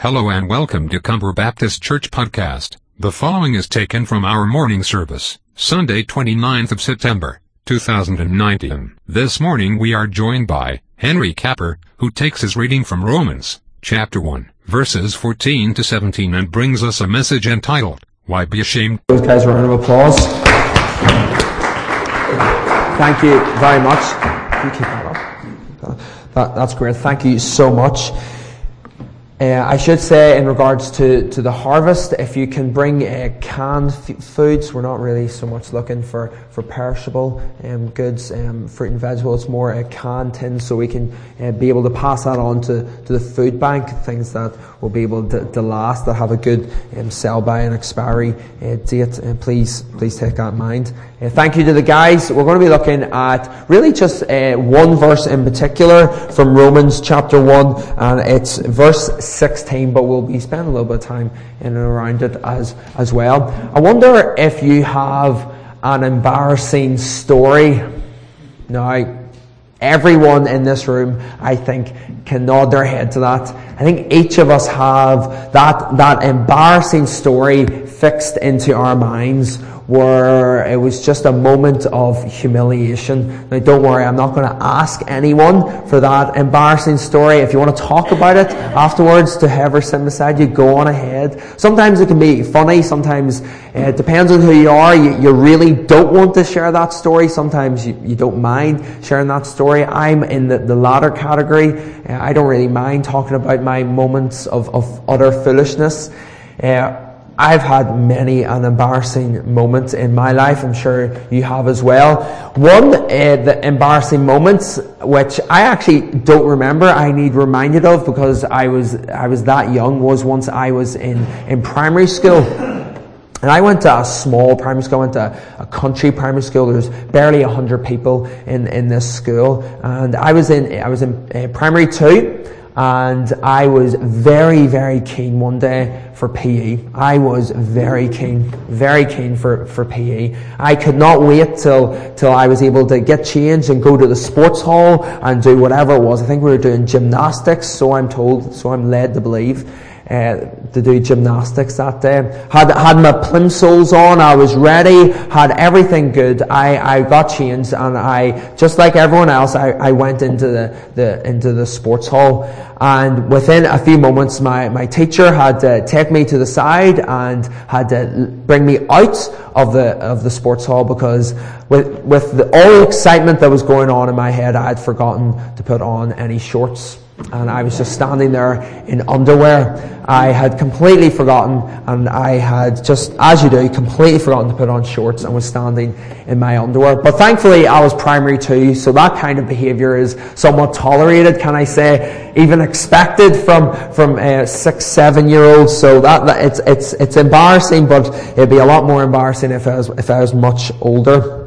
Hello and welcome to Cumber Baptist Church Podcast. The following is taken from our morning service, Sunday 29th of September, 2019. This morning we are joined by Henry Capper, who takes his reading from Romans, chapter 1, verses 14 to 17 and brings us a message entitled, Why Be Ashamed? Those guys, a round of applause. Thank you very much. You that. That, that's great. Thank you so much. Uh, I should say, in regards to, to the harvest, if you can bring uh, canned f- foods, we're not really so much looking for, for perishable um, goods, um, fruit and vegetables, more uh, canned tins, so we can uh, be able to pass that on to, to the food bank, things that will be able to, to last, that have a good um, sell by and expiry uh, date. Uh, please, please take that in mind. Uh, thank you to the guys. We're going to be looking at really just uh, one verse in particular from Romans chapter 1, and it's verse 16, but we'll be spending a little bit of time in and around it as, as well. I wonder if you have an embarrassing story. Now, everyone in this room, I think, can nod their head to that. I think each of us have that, that embarrassing story fixed into our minds where it was just a moment of humiliation. Now, don't worry, I'm not going to ask anyone for that embarrassing story. If you want to talk about it afterwards to whoever sitting beside you, go on ahead. Sometimes it can be funny. Sometimes it depends on who you are. You, you, really don't want to share that story. Sometimes you, you don't mind sharing that story. I'm in the, the latter category. Uh, I don't really mind talking about my moments of, of utter foolishness. Uh, I've had many an embarrassing moments in my life. I'm sure you have as well. One, uh, the embarrassing moments, which I actually don't remember. I need reminded of because I was I was that young. Was once I was in in primary school. And I went to a small primary school, I went to a country primary school. There was barely 100 people in, in this school. And I was in, I was in uh, primary two and I was very, very keen one day for PE. I was very keen, very keen for, for PE. I could not wait till, till I was able to get changed and go to the sports hall and do whatever it was. I think we were doing gymnastics, so I'm told, so I'm led to believe uh, to do gymnastics that day. Had, had my plimsolls on, I was ready, had everything good. I, I got changed and I, just like everyone else, I, I went into the, the, into the sports hall. And within a few moments, my, my teacher had to take me to the side and had to bring me out of the, of the sports hall because with, with the, all the excitement that was going on in my head, I had forgotten to put on any shorts and I was just standing there in underwear. I had completely forgotten, and I had just, as you do, completely forgotten to put on shorts and was standing in my underwear. But thankfully, I was primary two, so that kind of behaviour is somewhat tolerated, can I say, even expected from from six, seven year olds. So that, that it's it's it's embarrassing, but it'd be a lot more embarrassing if I was if I was much older.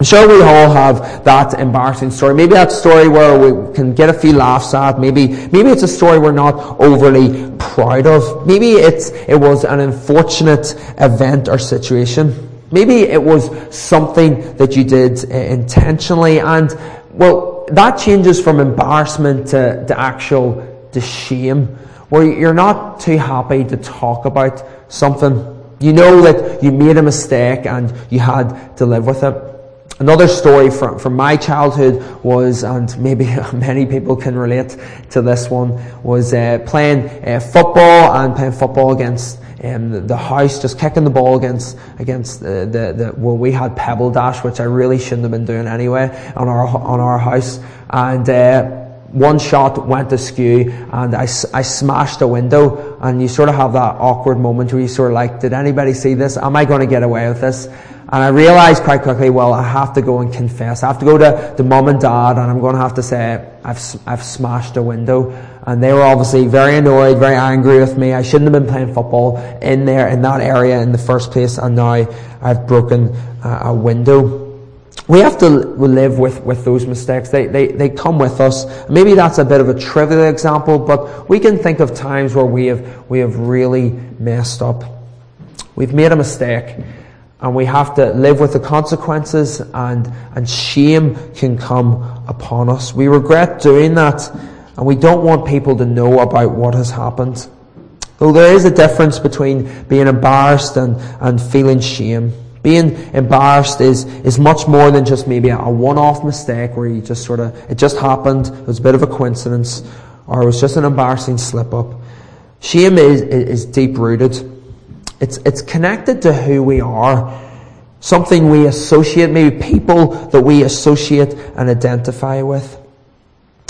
I'm sure we all have that embarrassing story. Maybe that story where we can get a few laughs at. Maybe, maybe it's a story we're not overly proud of. Maybe it's, it was an unfortunate event or situation. Maybe it was something that you did uh, intentionally and, well, that changes from embarrassment to, to actual, to shame, where you're not too happy to talk about something. You know that you made a mistake and you had to live with it. Another story from, from my childhood was, and maybe many people can relate to this one, was uh, playing uh, football and playing football against um, the, house, just kicking the ball against against the, the, the, well, we had pebble dash, which I really shouldn't have been doing anyway on our on our house, and. Uh, one shot went askew and I, I smashed a window and you sort of have that awkward moment where you sort of like, did anybody see this? Am I going to get away with this? And I realized quite quickly, well, I have to go and confess. I have to go to, the mum and dad and I'm going to have to say, I've, I've smashed a window. And they were obviously very annoyed, very angry with me. I shouldn't have been playing football in there, in that area in the first place. And now I've broken uh, a window. We have to live with, with those mistakes. They, they, they come with us. Maybe that's a bit of a trivial example, but we can think of times where we have, we have really messed up. We've made a mistake and we have to live with the consequences and, and shame can come upon us. We regret doing that and we don't want people to know about what has happened. Though there is a difference between being embarrassed and, and feeling shame. Being embarrassed is, is much more than just maybe a, one-off mistake where you just sort of, it just happened, it was a bit of a coincidence, or it was just an embarrassing slip-up. Shame is, is deep-rooted. It's, it's connected to who we are. Something we associate, maybe people that we associate and identify with.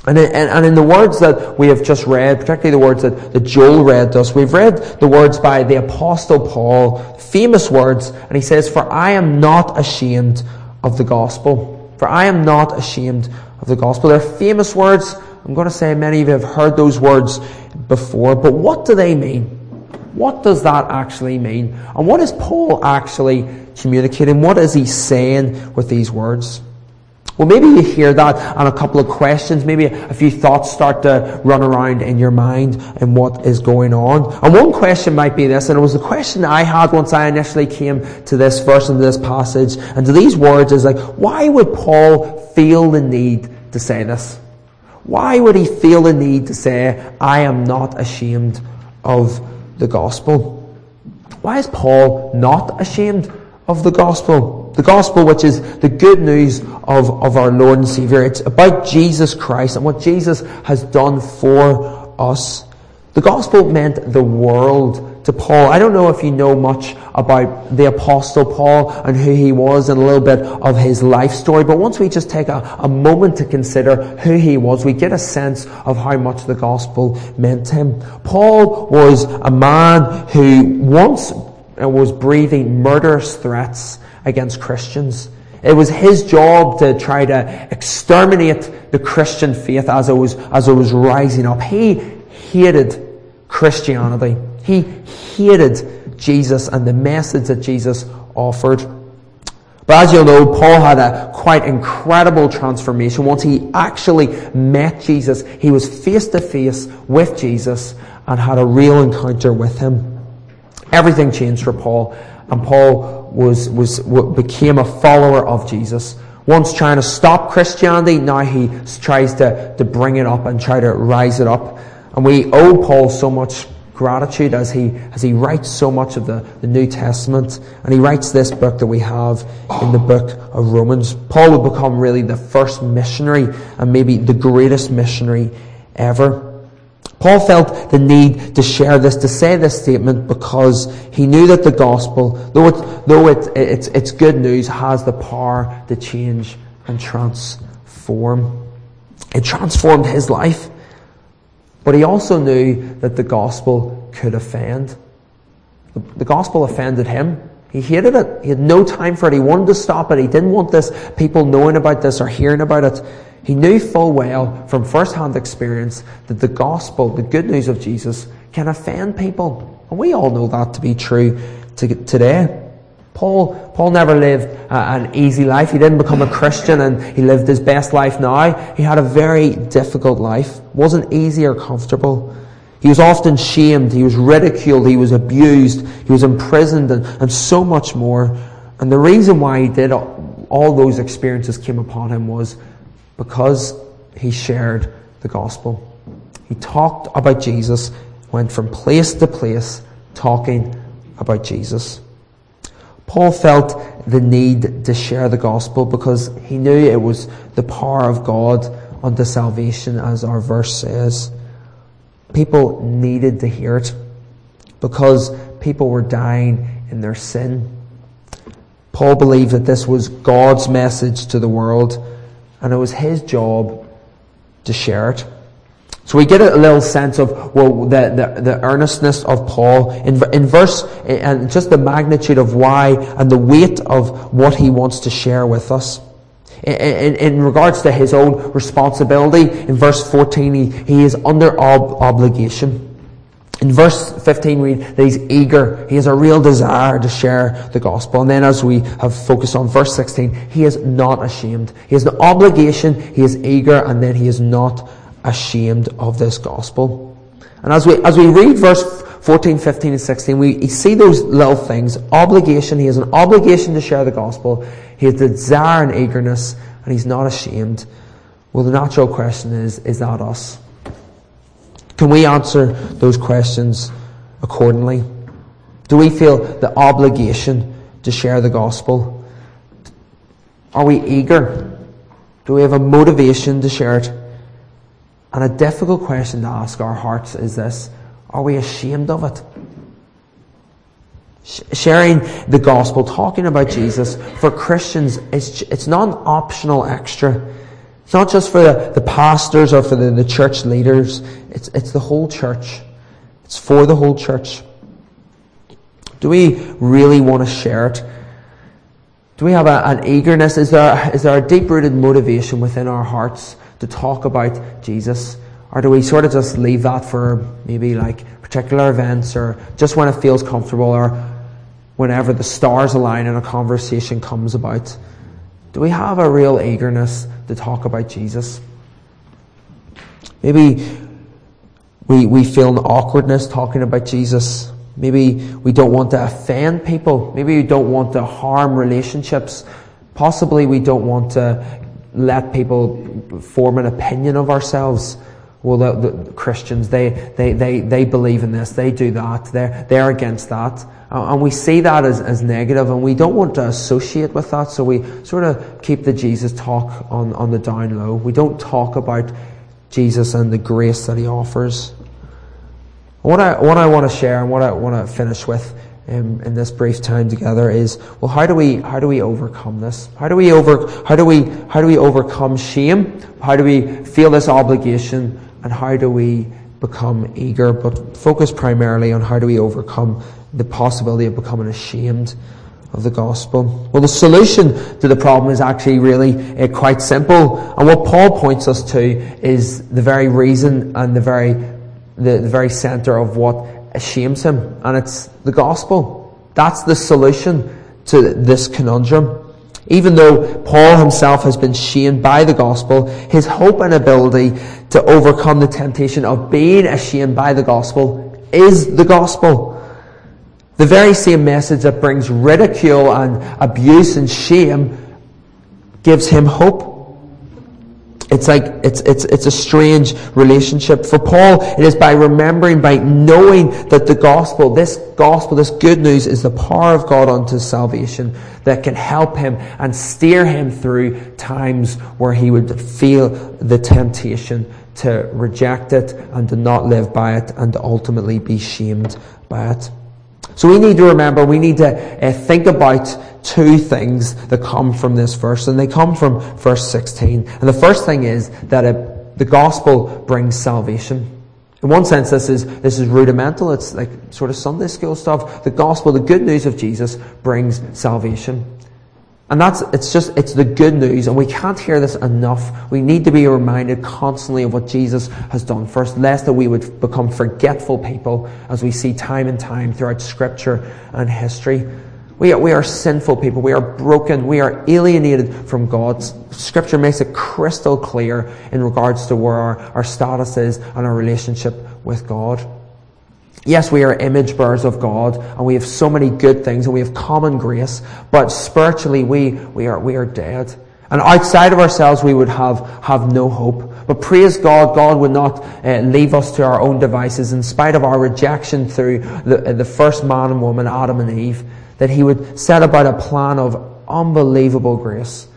And in, and in, the words that we have just read, particularly the words that, that Joel read to us, we've read the words by the Apostle Paul, famous words, and he says, For I am not ashamed of the gospel. For I am not ashamed of the gospel. They're famous words. I'm going to say many of you have heard those words before, but what do they mean? What does that actually mean? And what is Paul actually communicating? What is he saying with these words? Well, maybe you hear that and a couple of questions, maybe a few thoughts start to run around in your mind and what is going on. And one question might be this, and it was the question I had once I initially came to this verse and this passage and to these words is like, why would Paul feel the need to say this? Why would he feel the need to say, I am not ashamed of the gospel? Why is Paul not ashamed of the gospel? The gospel, which is the good news of, of our Lord and Savior. It's about Jesus Christ and what Jesus has done for us. The gospel meant the world to Paul. I don't know if you know much about the apostle Paul and who he was and a little bit of his life story, but once we just take a, a moment to consider who he was, we get a sense of how much the gospel meant to him. Paul was a man who once uh, was breathing murderous threats against Christians. It was his job to try to exterminate the Christian faith as it was, as it was rising up. He hated Christianity. He hated Jesus and the message that Jesus offered. But as you'll know, Paul had a quite incredible transformation. Once he actually met Jesus, he was face to face with Jesus and had a real encounter with him. Everything changed for Paul, and Paul was, was, became a follower of Jesus. Once trying to stop Christianity, now he tries to, to bring it up and try to rise it up. And we owe Paul so much gratitude as he, as he writes so much of the, the New Testament. And he writes this book that we have in the book of Romans. Paul would become really the first missionary and maybe the greatest missionary ever. Paul felt the need to share this, to say this statement, because he knew that the gospel, though, it, though it, it's, it's good news, has the power to change and transform. It transformed his life. But he also knew that the gospel could offend. The, the gospel offended him. He hated it. He had no time for it. He wanted to stop it. He didn't want this people knowing about this or hearing about it. He knew full well from first-hand experience that the gospel, the good news of Jesus, can offend people. And we all know that to be true today. Paul, Paul never lived an easy life. He didn't become a Christian and he lived his best life now. He had a very difficult life. Wasn't easy or comfortable. He was often shamed. He was ridiculed. He was abused. He was imprisoned and, and so much more. And the reason why he did all those experiences came upon him was because he shared the gospel. He talked about Jesus, went from place to place talking about Jesus. Paul felt the need to share the gospel because he knew it was the power of God unto salvation, as our verse says. People needed to hear it because people were dying in their sin. Paul believed that this was God's message to the world and it was his job to share it. So we get a little sense of well the, the, the earnestness of Paul in, in verse and just the magnitude of why and the weight of what he wants to share with us. In, in, in regards to his own responsibility, in verse 14, he, he is under ob- obligation. In verse 15 we read that he's eager, he has a real desire to share the gospel. And then as we have focused on verse 16, he is not ashamed. He has an obligation, he is eager, and then he is not ashamed of this gospel. And as we, as we read verse 14, 15, and 16, we see those little things. Obligation, he has an obligation to share the gospel. He has desire and eagerness, and he's not ashamed. Well, the natural question is, is that us? Can we answer those questions accordingly? Do we feel the obligation to share the gospel? Are we eager? Do we have a motivation to share it? And a difficult question to ask our hearts is this Are we ashamed of it? Sharing the gospel, talking about Jesus, for Christians, it's, it's not an optional extra. It's not just for the, the pastors or for the, the church leaders. It's, it's the whole church. It's for the whole church. Do we really want to share it? Do we have a, an eagerness? Is there, is there a deep rooted motivation within our hearts to talk about Jesus? Or do we sort of just leave that for maybe like particular events or just when it feels comfortable or whenever the stars align and a conversation comes about? Do we have a real eagerness to talk about Jesus? Maybe we, we feel an awkwardness talking about Jesus. Maybe we don't want to offend people. Maybe we don't want to harm relationships. Possibly we don't want to let people form an opinion of ourselves. Well, the, the Christians, they, they, they, they believe in this, they do that, they're, they're against that. Uh, and we see that as, as negative, and we don't want to associate with that, so we sort of keep the Jesus talk on, on the down low. We don't talk about Jesus and the grace that he offers. What I, what I want to share and what I want to finish with in, in this brief time together is, well, how do we, how do we overcome this? How do we over, how do we, how do we overcome shame? How do we feel this obligation? And how do we become eager? But focus primarily on how do we overcome the possibility of becoming ashamed of the gospel? Well, the solution to the problem is actually really uh, quite simple. And what Paul points us to is the very reason and the very the, the very center of what shames him, and it's the gospel. That's the solution to this conundrum. Even though Paul himself has been shamed by the gospel, his hope and ability to overcome the temptation of being ashamed by the gospel is the gospel. The very same message that brings ridicule and abuse and shame gives him hope. It's like, it's, it's, it's a strange relationship. For Paul, it is by remembering, by knowing that the gospel, this gospel, this good news is the power of God unto salvation that can help him and steer him through times where he would feel the temptation to reject it and to not live by it and to ultimately be shamed by it. So we need to remember, we need to uh, think about two things that come from this verse, and they come from verse 16. And the first thing is that it, the gospel brings salvation. In one sense, this is, this is rudimental. It's like sort of Sunday school stuff. The gospel, the good news of Jesus brings salvation. And that's, it's just, it's the good news, and we can't hear this enough. We need to be reminded constantly of what Jesus has done first, lest that we would become forgetful people as we see time and time throughout scripture and history. We are, we are sinful people. We are broken. We are alienated from God. Scripture makes it crystal clear in regards to where our, our status is and our relationship with God. Yes, we are image bearers of God and we have so many good things and we have common grace, but spiritually we, we, are, we are dead. And outside of ourselves we would have, have no hope. But praise God, God would not uh, leave us to our own devices in spite of our rejection through the, uh, the first man and woman, Adam and Eve, that He would set about a plan of unbelievable grace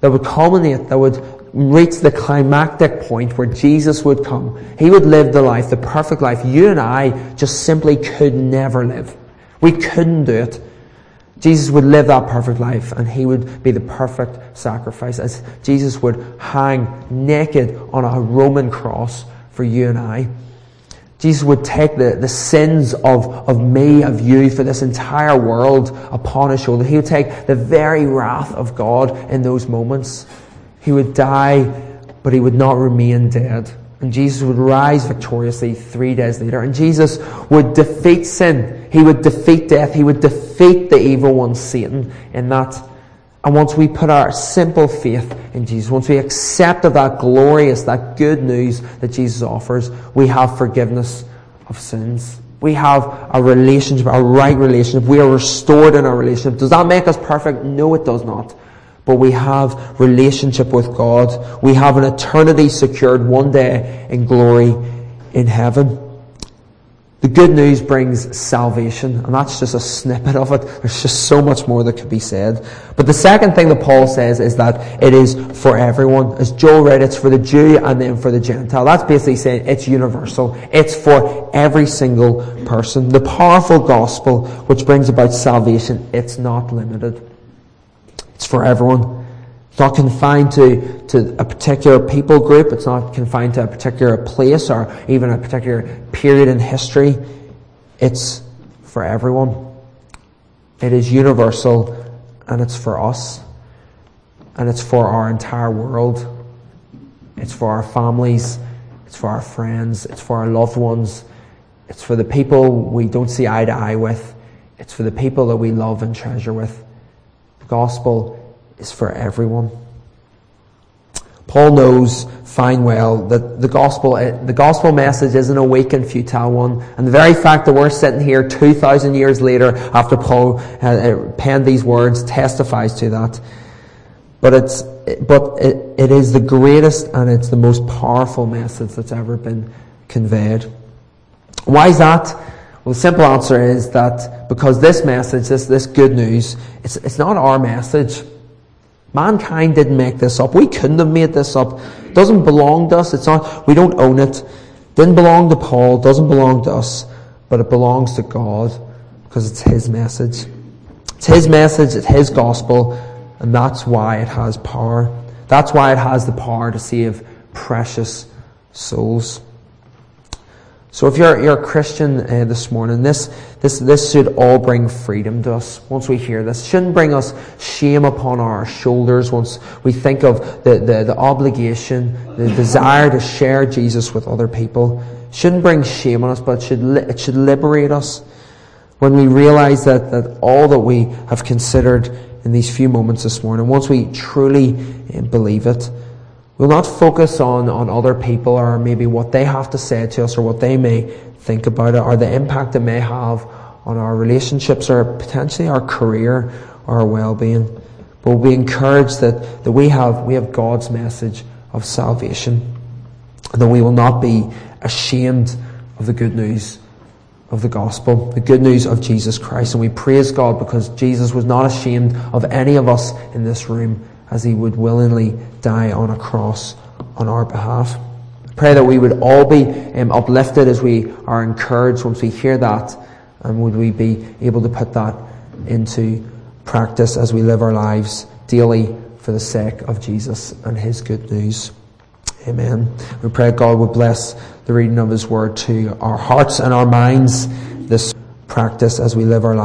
that would culminate, that would reach the climactic point where Jesus would come. He would live the life, the perfect life you and I just simply could never live. We couldn't do it. Jesus would live that perfect life and he would be the perfect sacrifice as Jesus would hang naked on a Roman cross for you and I. Jesus would take the, the sins of, of me, of you, for this entire world upon his shoulder. He would take the very wrath of God in those moments. He would die, but he would not remain dead. And Jesus would rise victoriously three days later. And Jesus would defeat sin. He would defeat death. He would defeat the evil one, Satan, in that. And once we put our simple faith in Jesus, once we accept that glorious, that good news that Jesus offers, we have forgiveness of sins. We have a relationship, a right relationship. We are restored in our relationship. Does that make us perfect? No, it does not but we have relationship with God. We have an eternity secured one day in glory in heaven. The good news brings salvation, and that's just a snippet of it. There's just so much more that could be said. But the second thing that Paul says is that it is for everyone. As Joel read, it's for the Jew and then for the Gentile. That's basically saying it's universal. It's for every single person. The powerful gospel which brings about salvation, it's not limited. It's for everyone. It's not confined to, to a particular people group. It's not confined to a particular place or even a particular period in history. It's for everyone. It is universal and it's for us. And it's for our entire world. It's for our families. It's for our friends. It's for our loved ones. It's for the people we don't see eye to eye with. It's for the people that we love and treasure with. Gospel is for everyone. Paul knows fine well that the gospel, the gospel message isn't a weak and futile one. And the very fact that we're sitting here 2,000 years later after Paul uh, penned these words testifies to that. But it's, but it, it is the greatest and it's the most powerful message that's ever been conveyed. Why is that? Well, the simple answer is that because this message, this, this good news, it's, it's not our message. Mankind didn't make this up. We couldn't have made this up. It doesn't belong to us. It's not, we don't own it. Didn't belong to Paul, doesn't belong to us, but it belongs to God because it's His message. It's His message, it's His gospel, and that's why it has power. That's why it has the power to save precious souls. So if you're, you're a Christian uh, this morning, this, this, this should all bring freedom to us once we hear this. Shouldn't bring us shame upon our shoulders once we think of the, the, the obligation, the desire to share Jesus with other people. Shouldn't bring shame on us, but it should, it should liberate us when we realize that, that all that we have considered in these few moments this morning, once we truly uh, believe it, We'll not focus on, on other people or maybe what they have to say to us or what they may think about it or the impact it may have on our relationships or potentially our career or our well-being. But we'll be encouraged that, that we have, we have God's message of salvation and that we will not be ashamed of the good news of the gospel, the good news of Jesus Christ. And we praise God because Jesus was not ashamed of any of us in this room as he would willingly die on a cross on our behalf. Pray that we would all be um, uplifted as we are encouraged once we hear that, and would we be able to put that into practice as we live our lives daily for the sake of Jesus and his good news. Amen. We pray God would bless the reading of his word to our hearts and our minds this practice as we live our lives.